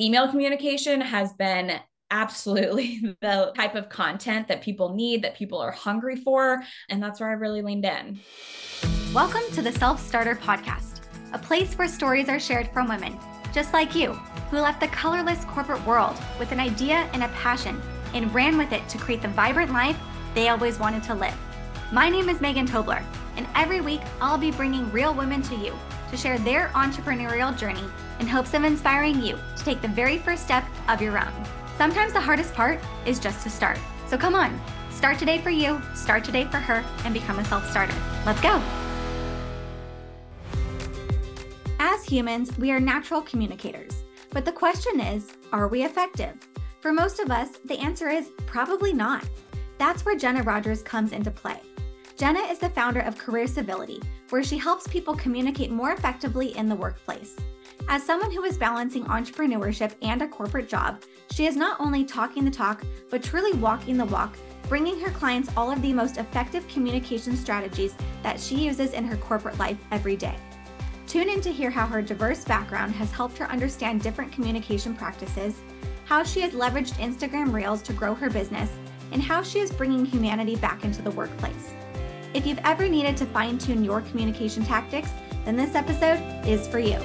email communication has been absolutely the type of content that people need, that people are hungry for. And that's where I really leaned in. Welcome to the Self Starter Podcast, a place where stories are shared from women just like you who left the colorless corporate world with an idea and a passion and ran with it to create the vibrant life they always wanted to live. My name is Megan Tobler, and every week I'll be bringing real women to you to share their entrepreneurial journey in hopes of inspiring you to take the very first step of your own. Sometimes the hardest part is just to start. So come on, start today for you, start today for her, and become a self starter. Let's go. As humans, we are natural communicators. But the question is are we effective? For most of us, the answer is probably not. That's where Jenna Rogers comes into play. Jenna is the founder of Career Civility, where she helps people communicate more effectively in the workplace. As someone who is balancing entrepreneurship and a corporate job, she is not only talking the talk, but truly walking the walk, bringing her clients all of the most effective communication strategies that she uses in her corporate life every day. Tune in to hear how her diverse background has helped her understand different communication practices, how she has leveraged Instagram Reels to grow her business, and how she is bringing humanity back into the workplace. If you've ever needed to fine tune your communication tactics, then this episode is for you.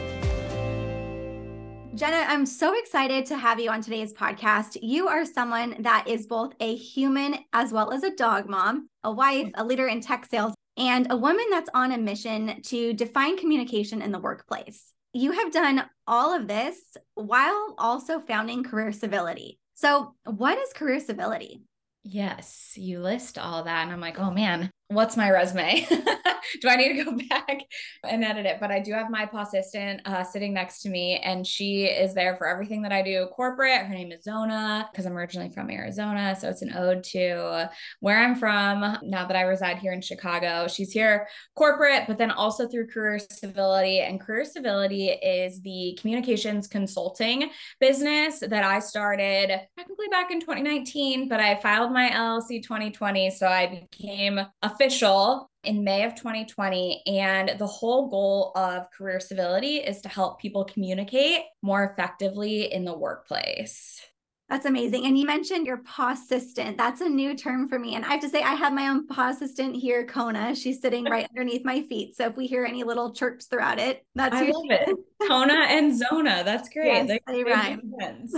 Jenna, I'm so excited to have you on today's podcast. You are someone that is both a human as well as a dog mom, a wife, a leader in tech sales, and a woman that's on a mission to define communication in the workplace. You have done all of this while also founding Career Civility. So, what is Career Civility? Yes, you list all that. And I'm like, oh man, what's my resume? do I need to go back and edit it? But I do have my paw assistant uh, sitting next to me, and she is there for everything that I do corporate. Her name is Zona because I'm originally from Arizona. So it's an ode to where I'm from now that I reside here in Chicago. She's here corporate, but then also through Career Civility. And Career Civility is the communications consulting business that I started technically back in 2019, but I filed my LLC 2020. So I became official in May of 2020. And the whole goal of Career Civility is to help people communicate more effectively in the workplace. That's amazing. And you mentioned your paw assistant. That's a new term for me. And I have to say, I have my own paw assistant here, Kona. She's sitting right underneath my feet. So if we hear any little chirps throughout it, that's I love it. Kona and Zona. That's great. Yes, they, they rhyme.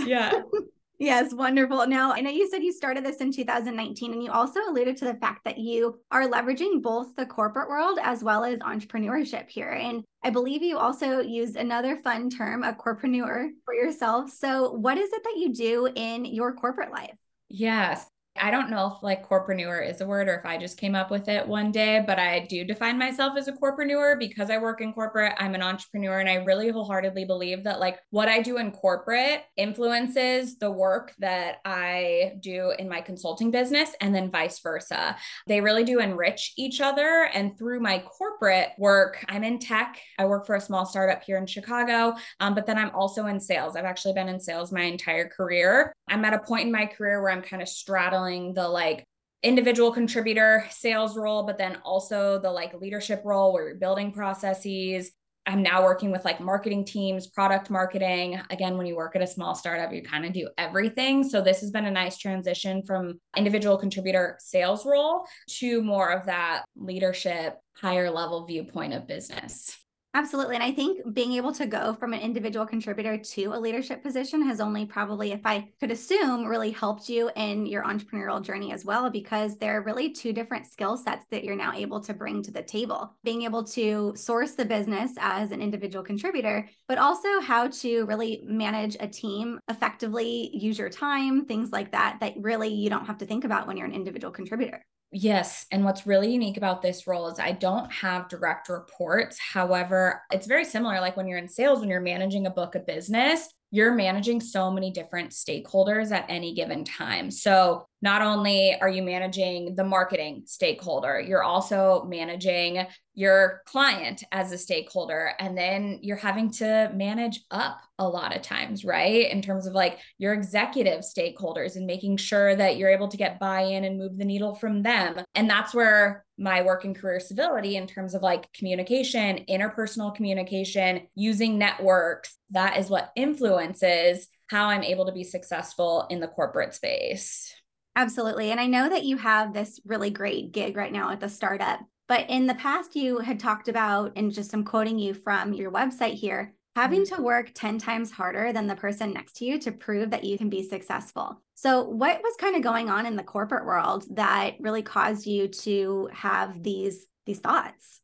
Yeah. Yes, wonderful. Now, I know you said you started this in 2019, and you also alluded to the fact that you are leveraging both the corporate world as well as entrepreneurship here. And I believe you also used another fun term, a corpreneur, for yourself. So, what is it that you do in your corporate life? Yes. I don't know if like corpreneur is a word or if I just came up with it one day, but I do define myself as a corpreneur because I work in corporate. I'm an entrepreneur and I really wholeheartedly believe that like what I do in corporate influences the work that I do in my consulting business and then vice versa. They really do enrich each other. And through my corporate work, I'm in tech. I work for a small startup here in Chicago, um, but then I'm also in sales. I've actually been in sales my entire career. I'm at a point in my career where I'm kind of straddling the like individual contributor sales role, but then also the like leadership role where you're building processes. I'm now working with like marketing teams, product marketing. Again, when you work at a small startup, you kind of do everything. So this has been a nice transition from individual contributor sales role to more of that leadership, higher level viewpoint of business. Absolutely. And I think being able to go from an individual contributor to a leadership position has only probably, if I could assume, really helped you in your entrepreneurial journey as well, because there are really two different skill sets that you're now able to bring to the table. Being able to source the business as an individual contributor, but also how to really manage a team effectively, use your time, things like that, that really you don't have to think about when you're an individual contributor. Yes. And what's really unique about this role is I don't have direct reports. However, it's very similar. Like when you're in sales, when you're managing a book of business, you're managing so many different stakeholders at any given time. So, not only are you managing the marketing stakeholder, you're also managing your client as a stakeholder. And then you're having to manage up a lot of times, right? In terms of like your executive stakeholders and making sure that you're able to get buy in and move the needle from them. And that's where my work and career civility in terms of like communication, interpersonal communication, using networks, that is what influences how I'm able to be successful in the corporate space. Absolutely. And I know that you have this really great gig right now at the startup. But in the past, you had talked about, and just I'm quoting you from your website here, having mm-hmm. to work 10 times harder than the person next to you to prove that you can be successful. So, what was kind of going on in the corporate world that really caused you to have these these thoughts?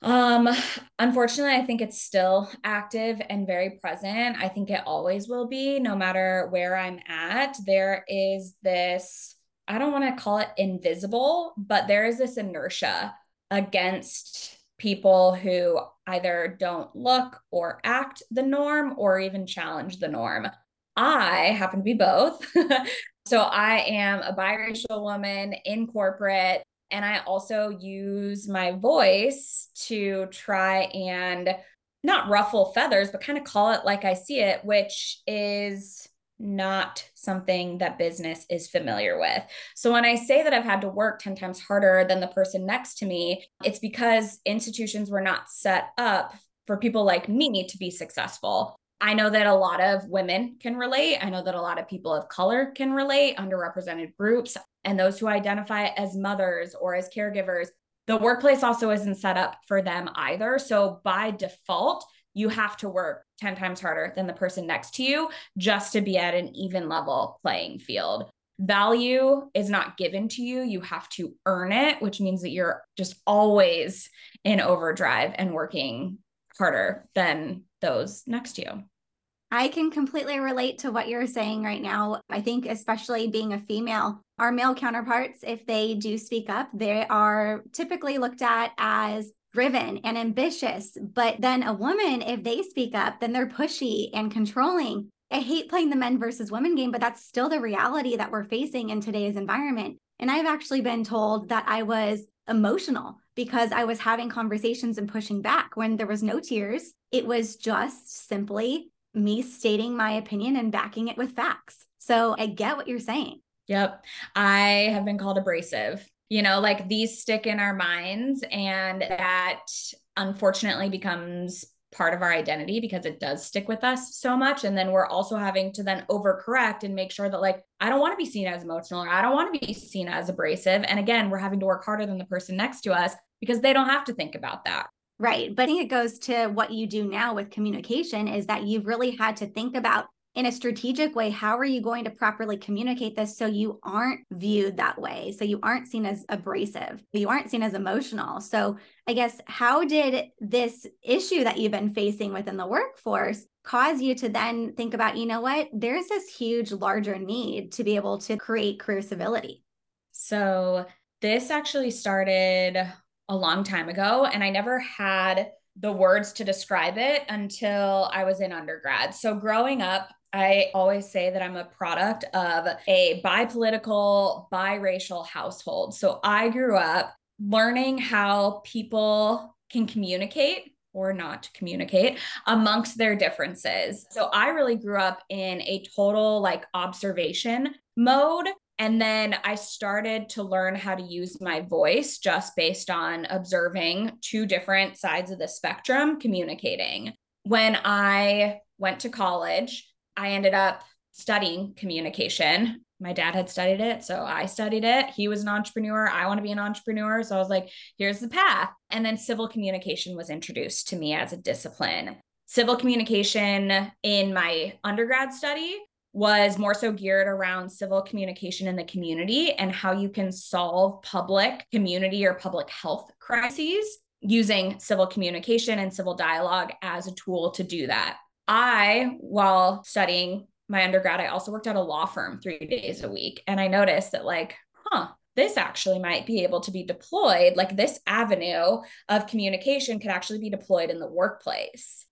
Um, unfortunately, I think it's still active and very present. I think it always will be, no matter where I'm at. There is this, I don't want to call it invisible, but there is this inertia against people who either don't look or act the norm or even challenge the norm. I happen to be both. so I am a biracial woman in corporate and I also use my voice to try and not ruffle feathers, but kind of call it like I see it, which is not something that business is familiar with. So when I say that I've had to work 10 times harder than the person next to me, it's because institutions were not set up for people like me to be successful. I know that a lot of women can relate. I know that a lot of people of color can relate, underrepresented groups, and those who identify as mothers or as caregivers. The workplace also isn't set up for them either. So by default, you have to work 10 times harder than the person next to you just to be at an even level playing field. Value is not given to you. You have to earn it, which means that you're just always in overdrive and working harder than those next to you. I can completely relate to what you're saying right now. I think, especially being a female, our male counterparts, if they do speak up, they are typically looked at as driven and ambitious. But then a woman, if they speak up, then they're pushy and controlling. I hate playing the men versus women game, but that's still the reality that we're facing in today's environment. And I've actually been told that I was emotional because I was having conversations and pushing back when there was no tears. It was just simply me stating my opinion and backing it with facts. So I get what you're saying. Yep. I have been called abrasive. You know, like these stick in our minds, and that unfortunately becomes part of our identity because it does stick with us so much and then we're also having to then overcorrect and make sure that like I don't want to be seen as emotional or I don't want to be seen as abrasive and again we're having to work harder than the person next to us because they don't have to think about that. Right. But I think it goes to what you do now with communication is that you've really had to think about in a strategic way how are you going to properly communicate this so you aren't viewed that way? So you aren't seen as abrasive. You aren't seen as emotional. So i guess how did this issue that you've been facing within the workforce cause you to then think about you know what? There's this huge larger need to be able to create career civility. So this actually started a long time ago and I never had the words to describe it until I was in undergrad. So growing up, I always say that I'm a product of a bipolitical, biracial household. So I grew up learning how people can communicate or not communicate amongst their differences. So I really grew up in a total like observation mode and then I started to learn how to use my voice just based on observing two different sides of the spectrum communicating. When I went to college, I ended up studying communication. My dad had studied it, so I studied it. He was an entrepreneur. I want to be an entrepreneur. So I was like, here's the path. And then civil communication was introduced to me as a discipline. Civil communication in my undergrad study was more so geared around civil communication in the community and how you can solve public community or public health crises using civil communication and civil dialogue as a tool to do that. I, while studying my undergrad, I also worked at a law firm three days a week. And I noticed that, like, huh, this actually might be able to be deployed. Like, this avenue of communication could actually be deployed in the workplace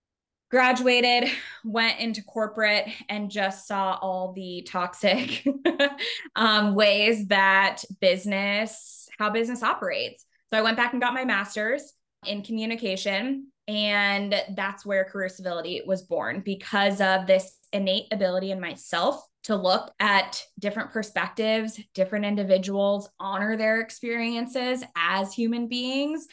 graduated, went into corporate, and just saw all the toxic um, ways that business, how business operates. So I went back and got my master's in communication. And that's where career civility was born because of this innate ability in myself to look at different perspectives, different individuals, honor their experiences as human beings.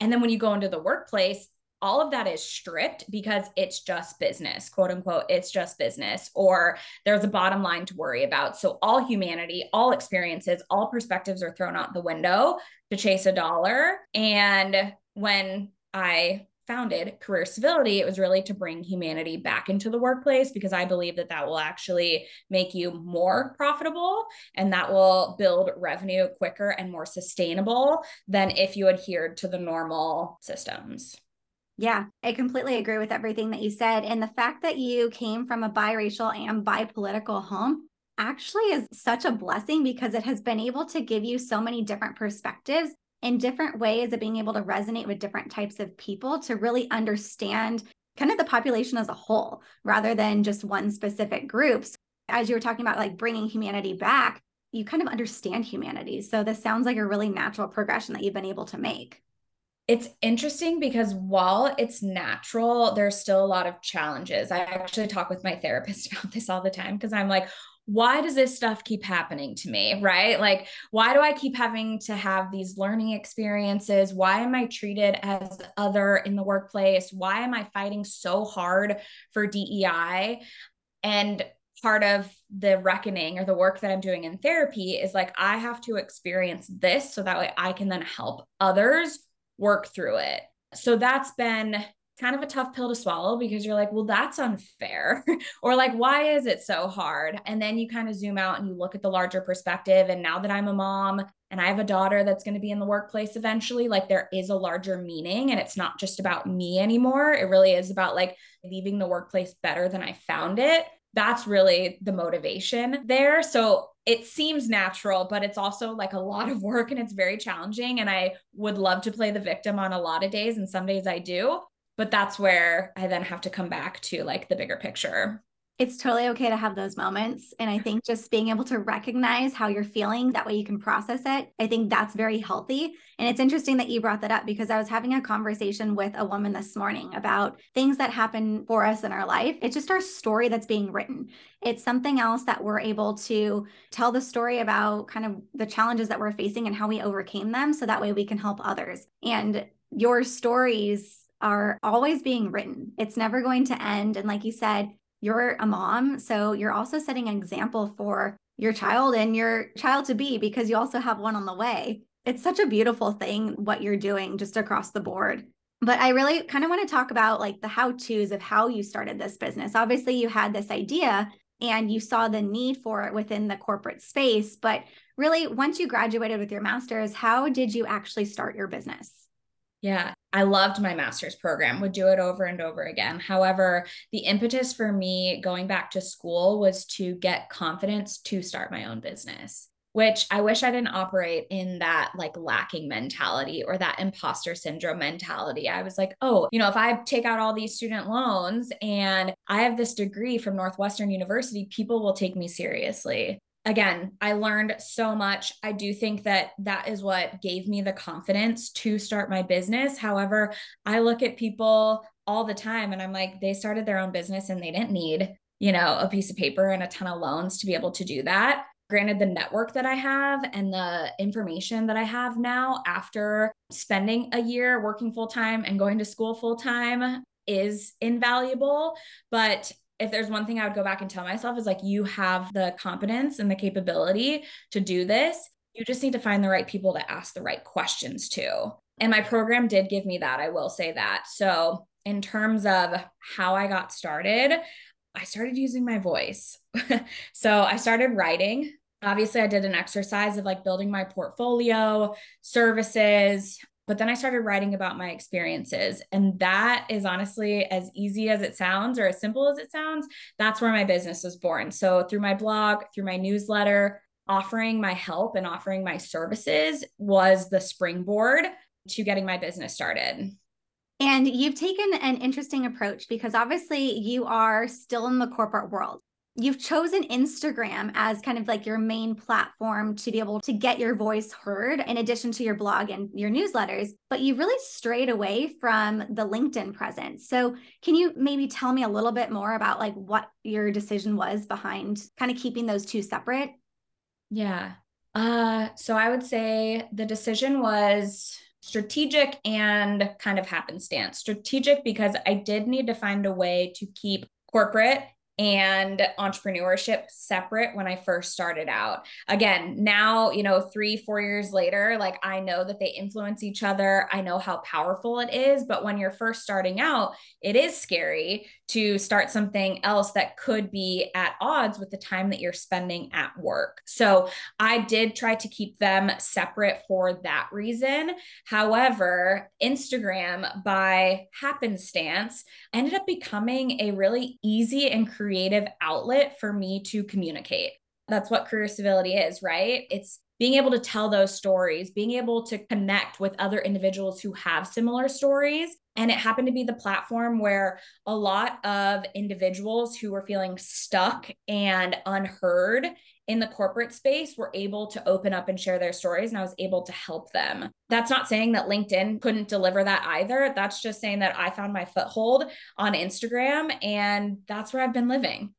And then when you go into the workplace, all of that is stripped because it's just business, quote unquote, it's just business, or there's a bottom line to worry about. So all humanity, all experiences, all perspectives are thrown out the window to chase a dollar. And when I founded Career Civility, it was really to bring humanity back into the workplace because I believe that that will actually make you more profitable and that will build revenue quicker and more sustainable than if you adhered to the normal systems. Yeah, I completely agree with everything that you said. And the fact that you came from a biracial and bipolitical home actually is such a blessing because it has been able to give you so many different perspectives and different ways of being able to resonate with different types of people to really understand kind of the population as a whole rather than just one specific group. As you were talking about like bringing humanity back, you kind of understand humanity. So this sounds like a really natural progression that you've been able to make. It's interesting because while it's natural, there's still a lot of challenges. I actually talk with my therapist about this all the time because I'm like, why does this stuff keep happening to me? Right? Like, why do I keep having to have these learning experiences? Why am I treated as other in the workplace? Why am I fighting so hard for DEI? And part of the reckoning or the work that I'm doing in therapy is like, I have to experience this so that way I can then help others work through it. So that's been kind of a tough pill to swallow because you're like, well, that's unfair. or like, why is it so hard? And then you kind of zoom out and you look at the larger perspective. And now that I'm a mom and I have a daughter that's going to be in the workplace eventually, like there is a larger meaning and it's not just about me anymore. It really is about like leaving the workplace better than I found it. That's really the motivation there. So it seems natural, but it's also like a lot of work and it's very challenging. And I would love to play the victim on a lot of days, and some days I do but that's where I then have to come back to like the bigger picture. It's totally okay to have those moments. And I think just being able to recognize how you're feeling, that way you can process it. I think that's very healthy. And it's interesting that you brought that up because I was having a conversation with a woman this morning about things that happen for us in our life. It's just our story that's being written. It's something else that we're able to tell the story about kind of the challenges that we're facing and how we overcame them. So that way we can help others. And your stories are always being written. It's never going to end. And like you said, you're a mom. So you're also setting an example for your child and your child to be because you also have one on the way. It's such a beautiful thing what you're doing just across the board. But I really kind of want to talk about like the how to's of how you started this business. Obviously, you had this idea and you saw the need for it within the corporate space. But really, once you graduated with your master's, how did you actually start your business? Yeah, I loved my master's program, would do it over and over again. However, the impetus for me going back to school was to get confidence to start my own business, which I wish I didn't operate in that like lacking mentality or that imposter syndrome mentality. I was like, oh, you know, if I take out all these student loans and I have this degree from Northwestern University, people will take me seriously again, I learned so much. I do think that that is what gave me the confidence to start my business. However, I look at people all the time and I'm like, they started their own business and they didn't need, you know, a piece of paper and a ton of loans to be able to do that. Granted, the network that I have and the information that I have now after spending a year working full time and going to school full time is invaluable. But if there's one thing I would go back and tell myself is like, you have the competence and the capability to do this. You just need to find the right people to ask the right questions to. And my program did give me that. I will say that. So, in terms of how I got started, I started using my voice. so, I started writing. Obviously, I did an exercise of like building my portfolio, services, but then I started writing about my experiences. And that is honestly as easy as it sounds or as simple as it sounds. That's where my business was born. So through my blog, through my newsletter, offering my help and offering my services was the springboard to getting my business started. And you've taken an interesting approach because obviously you are still in the corporate world you've chosen Instagram as kind of like your main platform to be able to get your voice heard in addition to your blog and your newsletters, but you really strayed away from the LinkedIn presence. So, can you maybe tell me a little bit more about like what your decision was behind kind of keeping those two separate? Yeah. Uh so I would say the decision was strategic and kind of happenstance. Strategic because I did need to find a way to keep corporate and entrepreneurship separate when I first started out. Again, now, you know, three, four years later, like I know that they influence each other. I know how powerful it is. But when you're first starting out, it is scary to start something else that could be at odds with the time that you're spending at work. So I did try to keep them separate for that reason. However, Instagram by happenstance ended up becoming a really easy and creative outlet for me to communicate. That's what career civility is, right? It's being able to tell those stories, being able to connect with other individuals who have similar stories. And it happened to be the platform where a lot of individuals who were feeling stuck and unheard in the corporate space were able to open up and share their stories, and I was able to help them. That's not saying that LinkedIn couldn't deliver that either. That's just saying that I found my foothold on Instagram, and that's where I've been living.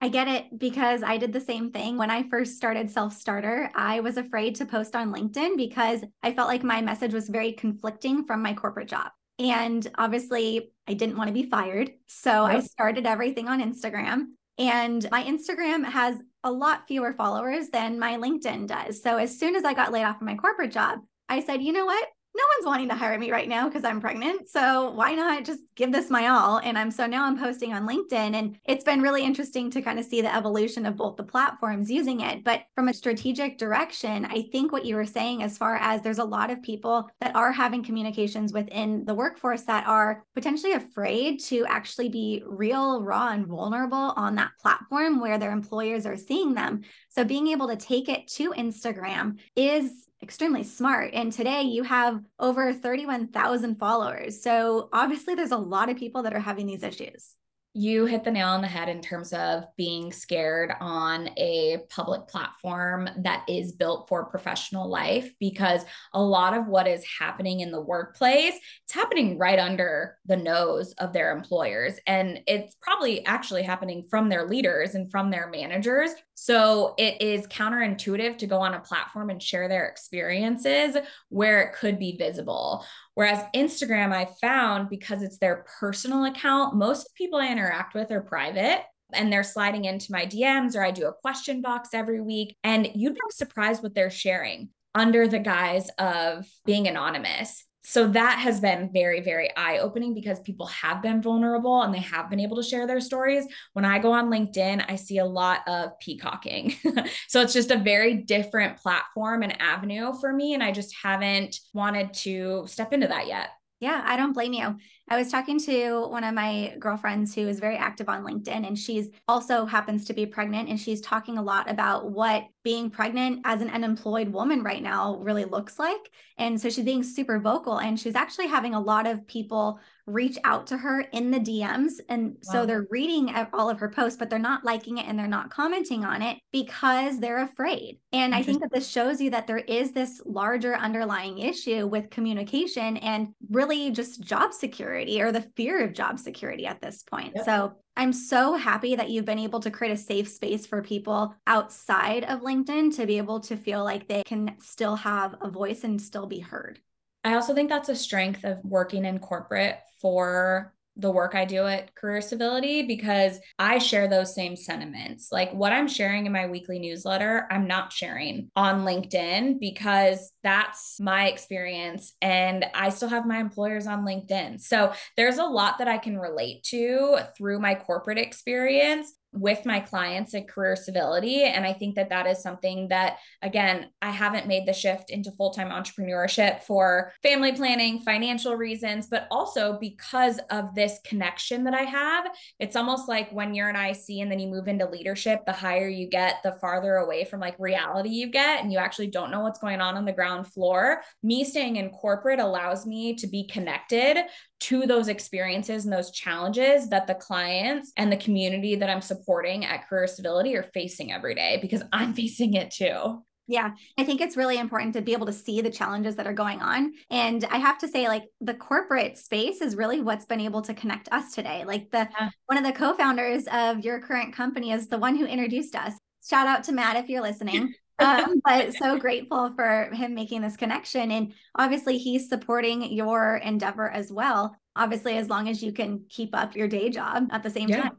I get it because I did the same thing. When I first started Self Starter, I was afraid to post on LinkedIn because I felt like my message was very conflicting from my corporate job. And obviously, I didn't want to be fired. So yep. I started everything on Instagram. And my Instagram has a lot fewer followers than my LinkedIn does. So as soon as I got laid off from my corporate job, I said, you know what? No one's wanting to hire me right now because I'm pregnant. So why not just give this my all? And I'm so now I'm posting on LinkedIn and it's been really interesting to kind of see the evolution of both the platforms using it. But from a strategic direction, I think what you were saying as far as there's a lot of people that are having communications within the workforce that are potentially afraid to actually be real, raw, and vulnerable on that platform where their employers are seeing them. So being able to take it to Instagram is extremely smart. And today you have over 31,000 followers. So obviously, there's a lot of people that are having these issues you hit the nail on the head in terms of being scared on a public platform that is built for professional life because a lot of what is happening in the workplace it's happening right under the nose of their employers and it's probably actually happening from their leaders and from their managers so it is counterintuitive to go on a platform and share their experiences where it could be visible Whereas Instagram, I found because it's their personal account, most people I interact with are private and they're sliding into my DMs or I do a question box every week. And you'd be surprised what they're sharing under the guise of being anonymous so that has been very very eye opening because people have been vulnerable and they have been able to share their stories. When i go on linkedin i see a lot of peacocking. So it's just a very different platform and avenue for me and i just haven't wanted to step into that yet yeah, I don't blame you. I was talking to one of my girlfriends who is very active on LinkedIn, and she's also happens to be pregnant. And she's talking a lot about what being pregnant as an unemployed woman right now really looks like. And so she's being super vocal, and she's actually having a lot of people reach out to her in the DMs. And wow. so they're reading all of her posts, but they're not liking it and they're not commenting on it because they're afraid. And I think that this shows you that there is this larger underlying issue with communication and really just job security or the fear of job security at this point. Yep. So I'm so happy that you've been able to create a safe space for people outside of LinkedIn to be able to feel like they can still have a voice and still be heard. I also think that's a strength of working in corporate for the work I do at Career Civility because I share those same sentiments. Like what I'm sharing in my weekly newsletter, I'm not sharing on LinkedIn because that's my experience. And I still have my employers on LinkedIn. So there's a lot that I can relate to through my corporate experience with my clients at career civility. And i think that that is something that again i haven't made the shift into full-time entrepreneurship for family planning financial reasons but also because of this connection that i have. It's almost like when you're an ic and then you move into leadership the higher you get the farther away from like reality you get and you actually don't know what's going on on the ground floor. Me staying in corporate allows me to be connected to those experiences and those challenges that the clients and the community that I'm supporting at Career Civility are facing every day because I'm facing it too. Yeah, I think it's really important to be able to see the challenges that are going on. And I have to say, like, the corporate space is really what's been able to connect us today. Like, the yeah. one of the co founders of your current company is the one who introduced us. Shout out to Matt if you're listening. um, but so grateful for him making this connection. And obviously, he's supporting your endeavor as well. Obviously, as long as you can keep up your day job at the same yeah. time.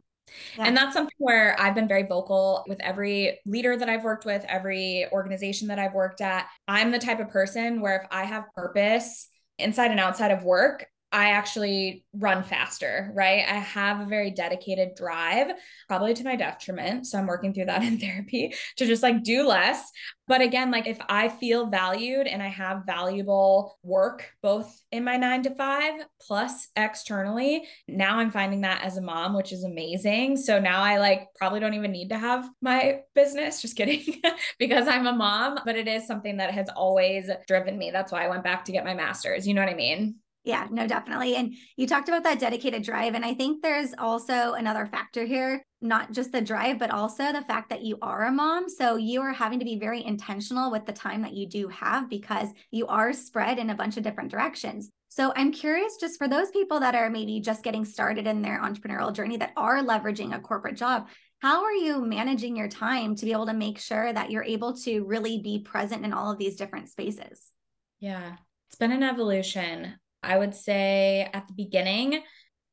Yeah. And that's something where I've been very vocal with every leader that I've worked with, every organization that I've worked at. I'm the type of person where if I have purpose inside and outside of work, I actually run faster, right? I have a very dedicated drive, probably to my detriment. So I'm working through that in therapy to just like do less. But again, like if I feel valued and I have valuable work both in my nine to five plus externally, now I'm finding that as a mom, which is amazing. So now I like probably don't even need to have my business, just kidding, because I'm a mom, but it is something that has always driven me. That's why I went back to get my master's. You know what I mean? Yeah, no, definitely. And you talked about that dedicated drive. And I think there's also another factor here, not just the drive, but also the fact that you are a mom. So you are having to be very intentional with the time that you do have because you are spread in a bunch of different directions. So I'm curious, just for those people that are maybe just getting started in their entrepreneurial journey that are leveraging a corporate job, how are you managing your time to be able to make sure that you're able to really be present in all of these different spaces? Yeah, it's been an evolution. I would say at the beginning,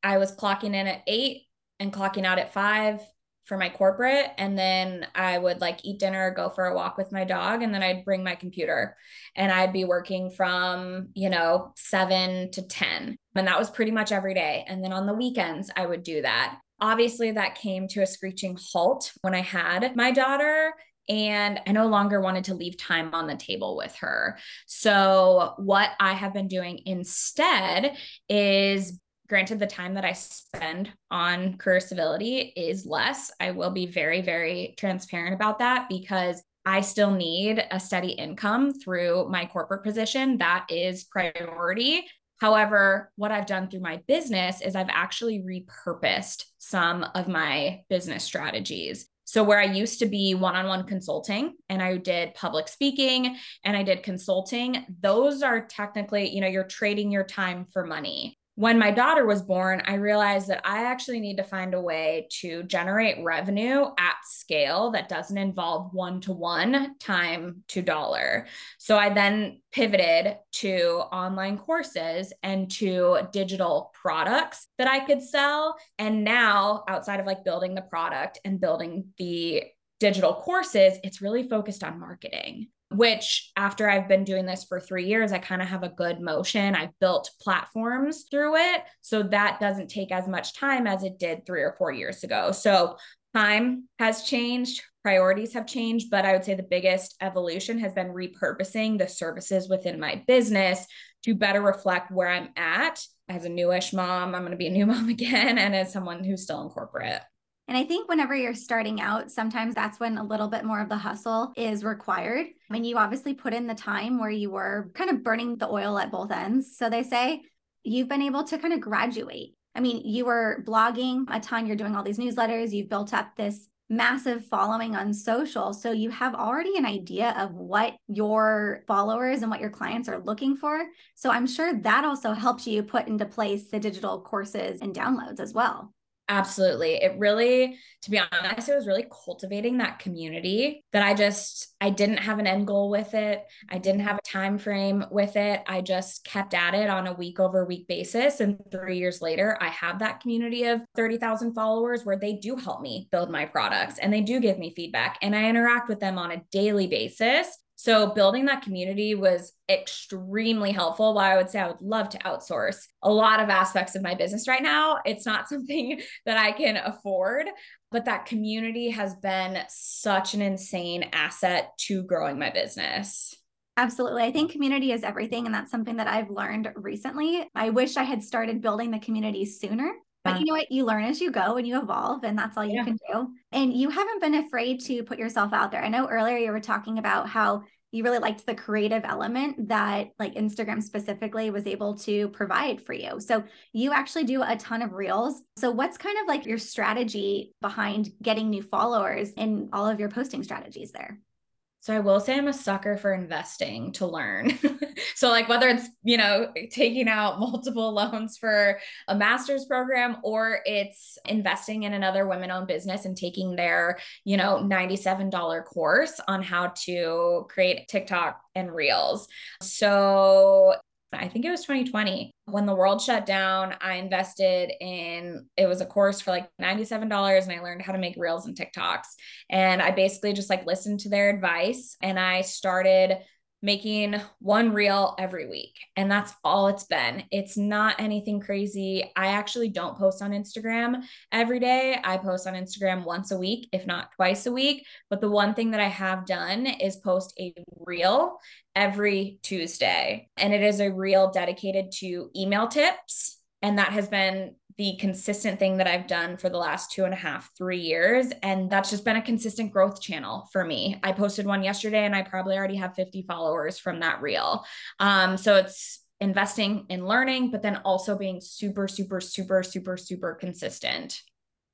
I was clocking in at eight and clocking out at five for my corporate. And then I would like eat dinner, go for a walk with my dog, and then I'd bring my computer and I'd be working from, you know, seven to 10. And that was pretty much every day. And then on the weekends, I would do that. Obviously, that came to a screeching halt when I had my daughter and I no longer wanted to leave time on the table with her. So, what I have been doing instead is granted the time that I spend on career civility is less. I will be very, very transparent about that because I still need a steady income through my corporate position. That is priority. However, what I've done through my business is I've actually repurposed some of my business strategies. So, where I used to be one on one consulting and I did public speaking and I did consulting, those are technically, you know, you're trading your time for money when my daughter was born, I realized that I actually need to find a way to generate revenue at scale that doesn't involve one to one time to dollar. So I then pivoted to online courses and to digital products that I could sell. And now, outside of like building the product and building the digital courses, it's really focused on marketing which after I've been doing this for three years, I kind of have a good motion. I've built platforms through it. So that doesn't take as much time as it did three or four years ago. So time has changed, priorities have changed, but I would say the biggest evolution has been repurposing the services within my business to better reflect where I'm at as a newish mom. I'm going to be a new mom again, and as someone who's still in corporate. And I think whenever you're starting out, sometimes that's when a little bit more of the hustle is required. I mean, you obviously put in the time where you were kind of burning the oil at both ends. So they say you've been able to kind of graduate. I mean, you were blogging a ton, you're doing all these newsletters, you've built up this massive following on social. So you have already an idea of what your followers and what your clients are looking for. So I'm sure that also helps you put into place the digital courses and downloads as well. Absolutely. It really, to be honest, it was really cultivating that community that I just I didn't have an end goal with it. I didn't have a time frame with it. I just kept at it on a week over week basis and 3 years later, I have that community of 30,000 followers where they do help me build my products and they do give me feedback and I interact with them on a daily basis so building that community was extremely helpful. While I would say I would love to outsource a lot of aspects of my business right now, it's not something that I can afford. But that community has been such an insane asset to growing my business. Absolutely. I think community is everything. And that's something that I've learned recently. I wish I had started building the community sooner. But you know what? You learn as you go and you evolve, and that's all you yeah. can do. And you haven't been afraid to put yourself out there. I know earlier you were talking about how you really liked the creative element that like Instagram specifically was able to provide for you. So you actually do a ton of reels. So what's kind of like your strategy behind getting new followers and all of your posting strategies there? So I will say I'm a sucker for investing to learn. so like whether it's, you know, taking out multiple loans for a master's program or it's investing in another women-owned business and taking their, you know, $97 course on how to create TikTok and Reels. So I think it was 2020 when the world shut down. I invested in it was a course for like $97 and I learned how to make reels and TikToks. And I basically just like listened to their advice and I started making one reel every week. And that's all it's been. It's not anything crazy. I actually don't post on Instagram every day. I post on Instagram once a week, if not twice a week. But the one thing that I have done is post a reel every Tuesday. And it is a reel dedicated to email tips. And that has been the consistent thing that I've done for the last two and a half, three years. And that's just been a consistent growth channel for me. I posted one yesterday and I probably already have 50 followers from that reel. Um, so it's investing in learning, but then also being super, super, super, super, super consistent.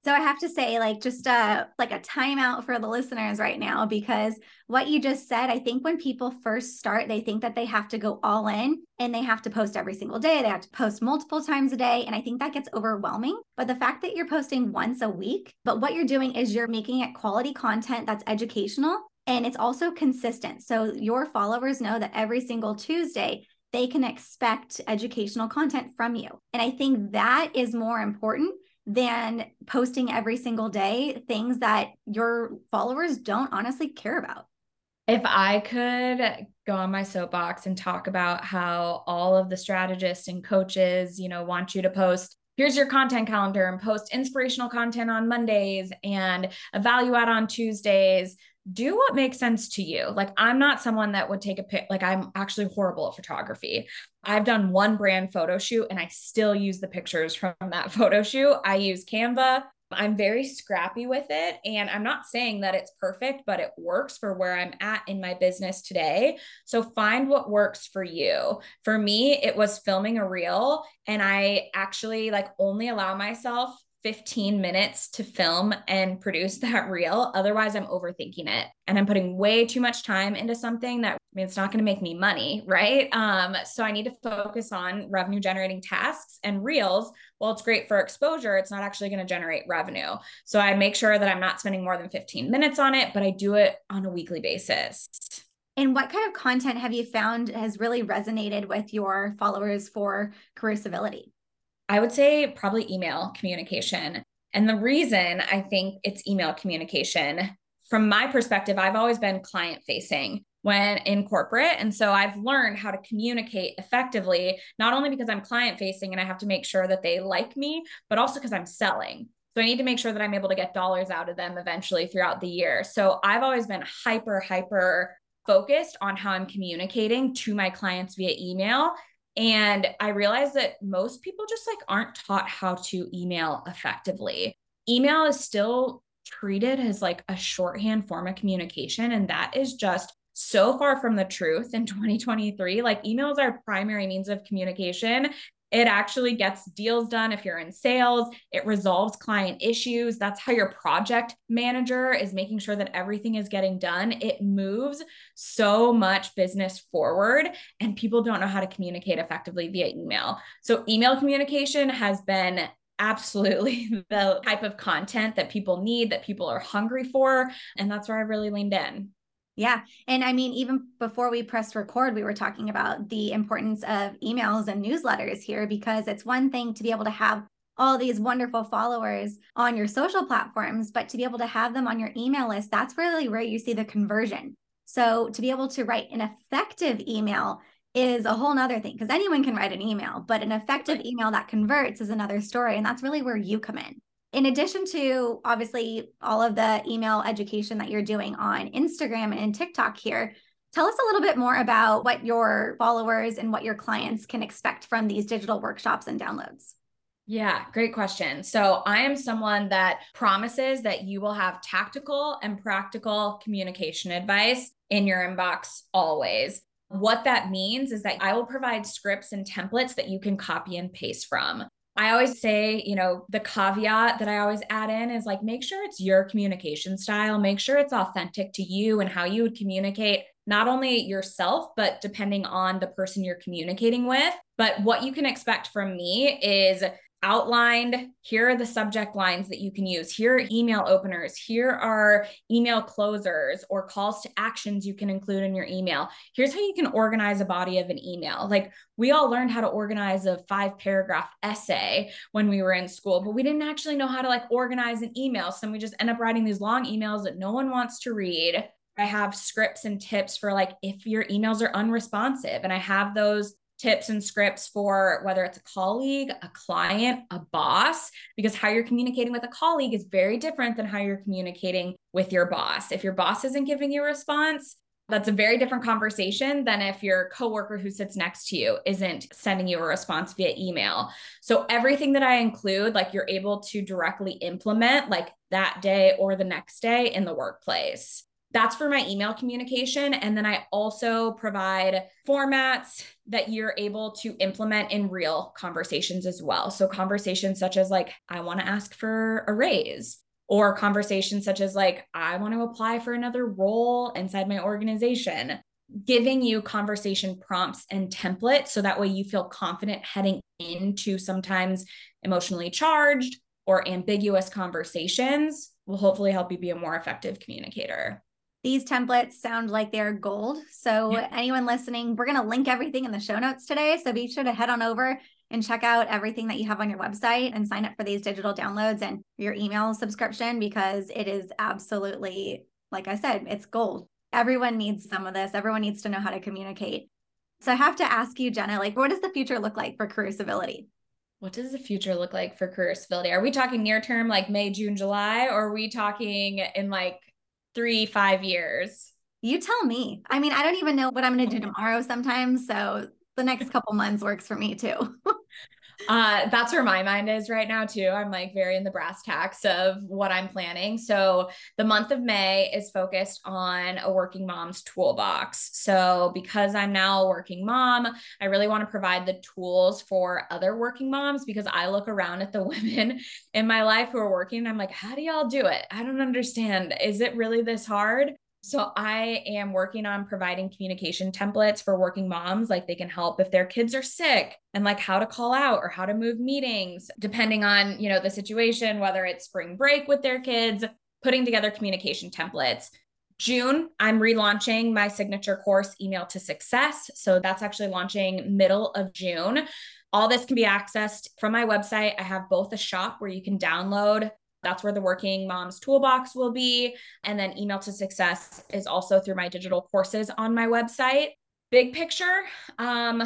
So I have to say, like, just a like a timeout for the listeners right now, because what you just said, I think when people first start, they think that they have to go all in and they have to post every single day. They have to post multiple times a day. And I think that gets overwhelming. But the fact that you're posting once a week, but what you're doing is you're making it quality content that's educational and it's also consistent. So your followers know that every single Tuesday, they can expect educational content from you. And I think that is more important than posting every single day things that your followers don't honestly care about. If I could go on my soapbox and talk about how all of the strategists and coaches, you know, want you to post here's your content calendar and post inspirational content on Mondays and a value add on Tuesdays do what makes sense to you. Like I'm not someone that would take a pic like I'm actually horrible at photography. I've done one brand photo shoot and I still use the pictures from that photo shoot. I use Canva. I'm very scrappy with it and I'm not saying that it's perfect, but it works for where I'm at in my business today. So find what works for you. For me, it was filming a reel and I actually like only allow myself 15 minutes to film and produce that reel. Otherwise, I'm overthinking it and I'm putting way too much time into something that I mean, it's not going to make me money, right? Um, so I need to focus on revenue generating tasks and reels. Well, it's great for exposure. It's not actually going to generate revenue. So I make sure that I'm not spending more than 15 minutes on it, but I do it on a weekly basis. And what kind of content have you found has really resonated with your followers for career civility? I would say probably email communication. And the reason I think it's email communication, from my perspective, I've always been client facing when in corporate. And so I've learned how to communicate effectively, not only because I'm client facing and I have to make sure that they like me, but also because I'm selling. So I need to make sure that I'm able to get dollars out of them eventually throughout the year. So I've always been hyper, hyper focused on how I'm communicating to my clients via email and I realized that most people just like aren't taught how to email effectively. Email is still treated as like a shorthand form of communication. And that is just so far from the truth in 2023. Like email is our primary means of communication. It actually gets deals done if you're in sales. It resolves client issues. That's how your project manager is making sure that everything is getting done. It moves so much business forward, and people don't know how to communicate effectively via email. So, email communication has been absolutely the type of content that people need, that people are hungry for. And that's where I really leaned in. Yeah. And I mean, even before we pressed record, we were talking about the importance of emails and newsletters here because it's one thing to be able to have all these wonderful followers on your social platforms, but to be able to have them on your email list, that's really where you see the conversion. So to be able to write an effective email is a whole nother thing because anyone can write an email, but an effective email that converts is another story. And that's really where you come in in addition to obviously all of the email education that you're doing on Instagram and TikTok here, tell us a little bit more about what your followers and what your clients can expect from these digital workshops and downloads. Yeah, great question. So, I am someone that promises that you will have tactical and practical communication advice in your inbox always. What that means is that I will provide scripts and templates that you can copy and paste from. I always say, you know, the caveat that I always add in is like, make sure it's your communication style, make sure it's authentic to you and how you would communicate not only yourself, but depending on the person you're communicating with. But what you can expect from me is outlined here are the subject lines that you can use. Here are email openers. Here are email closers or calls to actions you can include in your email. Here's how you can organize a body of an email. Like we all learned how to organize a five paragraph essay when we were in school but we didn't actually know how to like organize an email. So we just end up writing these long emails that no one wants to read. I have scripts and tips for like if your emails are unresponsive and I have those tips and scripts for whether it's a colleague, a client, a boss, because how you're communicating with a colleague is very different than how you're communicating with your boss. If your boss isn't giving you a response, that's a very different conversation than if your coworker who sits next to you isn't sending you a response via email. So everything that I include like you're able to directly implement like that day or the next day in the workplace that's for my email communication. And then I also provide formats that you're able to implement in real conversations as well. So, conversations such as, like, I want to ask for a raise, or conversations such as, like, I want to apply for another role inside my organization. Giving you conversation prompts and templates so that way you feel confident heading into sometimes emotionally charged or ambiguous conversations will hopefully help you be a more effective communicator. These templates sound like they're gold. So, yeah. anyone listening, we're going to link everything in the show notes today. So, be sure to head on over and check out everything that you have on your website and sign up for these digital downloads and your email subscription because it is absolutely, like I said, it's gold. Everyone needs some of this. Everyone needs to know how to communicate. So, I have to ask you, Jenna, like, what does the future look like for career civility? what does the future look like for career civility? Are we talking near term, like May, June, July, or are we talking in like three, five years? You tell me. I mean, I don't even know what I'm going to do tomorrow sometimes. So the next couple months works for me too. uh, that's where my mind is right now too. I'm like very in the brass tacks of what I'm planning. So the month of May is focused on a working mom's toolbox. So because I'm now a working mom, I really want to provide the tools for other working moms because I look around at the women in my life who are working and I'm like, how do y'all do it? I don't understand. Is it really this hard? So I am working on providing communication templates for working moms like they can help if their kids are sick and like how to call out or how to move meetings depending on, you know, the situation whether it's spring break with their kids, putting together communication templates. June, I'm relaunching my signature course Email to Success. So that's actually launching middle of June. All this can be accessed from my website. I have both a shop where you can download that's where the Working Moms Toolbox will be. And then Email to Success is also through my digital courses on my website. Big picture, um,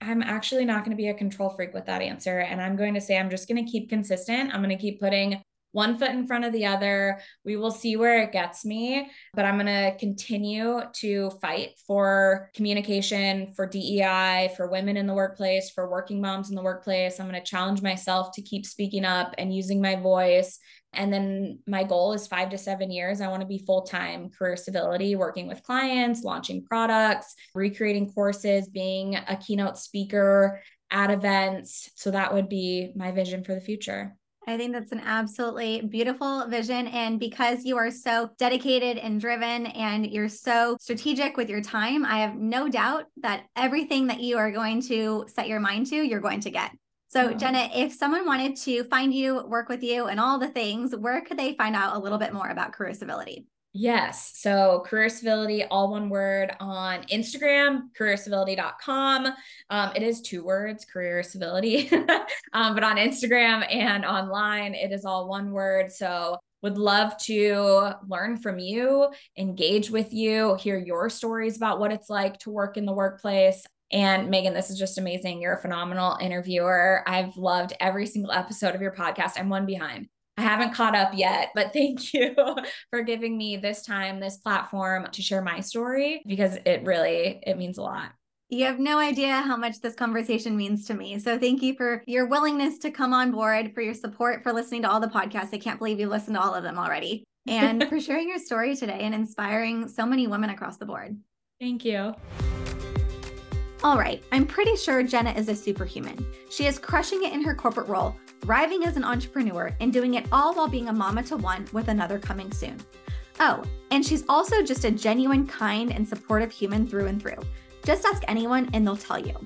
I'm actually not going to be a control freak with that answer. And I'm going to say I'm just going to keep consistent. I'm going to keep putting one foot in front of the other. We will see where it gets me, but I'm going to continue to fight for communication, for DEI, for women in the workplace, for working moms in the workplace. I'm going to challenge myself to keep speaking up and using my voice. And then my goal is five to seven years. I want to be full time career civility, working with clients, launching products, recreating courses, being a keynote speaker at events. So that would be my vision for the future. I think that's an absolutely beautiful vision. And because you are so dedicated and driven and you're so strategic with your time, I have no doubt that everything that you are going to set your mind to, you're going to get. So, mm-hmm. Jenna, if someone wanted to find you, work with you, and all the things, where could they find out a little bit more about Career Civility? Yes. So career civility, all one word on Instagram, careercivility.com. Um, it is two words, career civility, um, but on Instagram and online, it is all one word. So would love to learn from you, engage with you, hear your stories about what it's like to work in the workplace. And Megan, this is just amazing. You're a phenomenal interviewer. I've loved every single episode of your podcast. I'm one behind. I haven't caught up yet, but thank you for giving me this time, this platform to share my story because it really it means a lot. You have no idea how much this conversation means to me. So thank you for your willingness to come on board, for your support, for listening to all the podcasts. I can't believe you listened to all of them already. And for sharing your story today and inspiring so many women across the board. Thank you. All right, I'm pretty sure Jenna is a superhuman. She is crushing it in her corporate role, thriving as an entrepreneur, and doing it all while being a mama to one with another coming soon. Oh, and she's also just a genuine, kind, and supportive human through and through. Just ask anyone and they'll tell you.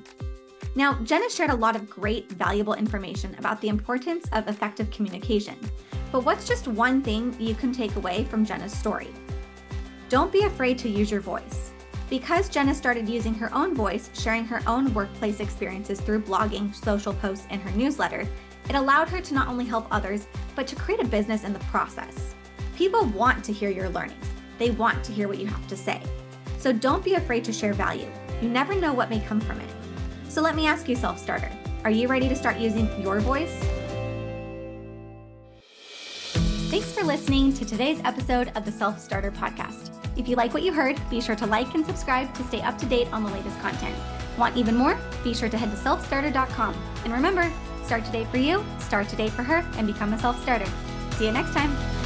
Now, Jenna shared a lot of great, valuable information about the importance of effective communication. But what's just one thing you can take away from Jenna's story? Don't be afraid to use your voice. Because Jenna started using her own voice, sharing her own workplace experiences through blogging, social posts, and her newsletter, it allowed her to not only help others, but to create a business in the process. People want to hear your learnings, they want to hear what you have to say. So don't be afraid to share value. You never know what may come from it. So let me ask you, self starter, are you ready to start using your voice? Thanks for listening to today's episode of the Self StartHer Podcast. If you like what you heard, be sure to like and subscribe to stay up to date on the latest content. Want even more? Be sure to head to selfstarther.com. And remember, start today for you, start today for her, and become a self starter. See you next time.